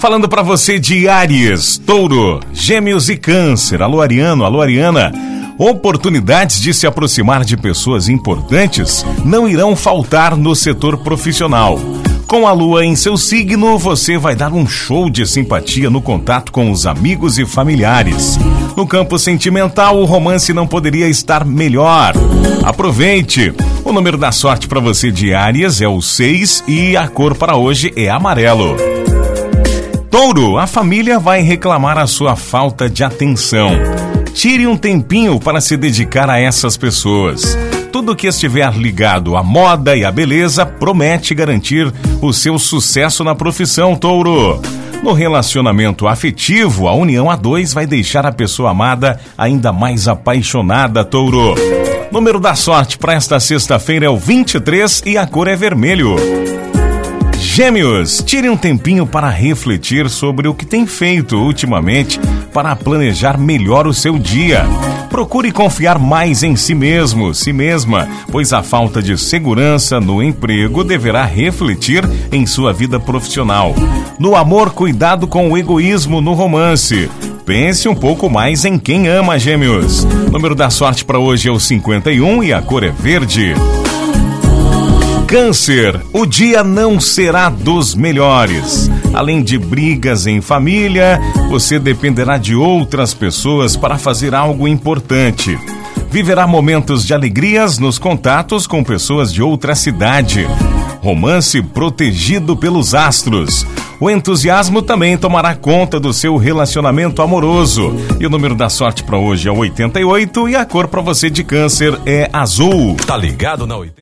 Falando para você de Aries, Touro, Gêmeos e Câncer. Alô Ariano, alô Ariana. Oportunidades de se aproximar de pessoas importantes não irão faltar no setor profissional. Com a lua em seu signo, você vai dar um show de simpatia no contato com os amigos e familiares. No campo sentimental, o romance não poderia estar melhor. Aproveite! O número da sorte para você de Áries é o 6 e a cor para hoje é amarelo. Touro, a família vai reclamar a sua falta de atenção. Tire um tempinho para se dedicar a essas pessoas. Tudo que estiver ligado à moda e à beleza promete garantir o seu sucesso na profissão, Touro. No relacionamento afetivo, a união a dois vai deixar a pessoa amada ainda mais apaixonada, Touro. Número da sorte para esta sexta-feira é o 23 e a cor é vermelho. Gêmeos, tire um tempinho para refletir sobre o que tem feito ultimamente para planejar melhor o seu dia. Procure confiar mais em si mesmo, si mesma, pois a falta de segurança no emprego deverá refletir em sua vida profissional. No amor, cuidado com o egoísmo no romance. Pense um pouco mais em quem ama Gêmeos. O número da sorte para hoje é o 51 e a cor é verde. Câncer, o dia não será dos melhores. Além de brigas em família, você dependerá de outras pessoas para fazer algo importante. Viverá momentos de alegrias nos contatos com pessoas de outra cidade. Romance protegido pelos astros. O entusiasmo também tomará conta do seu relacionamento amoroso. E o número da sorte para hoje é 88 e a cor para você de câncer é azul. Tá ligado na 80?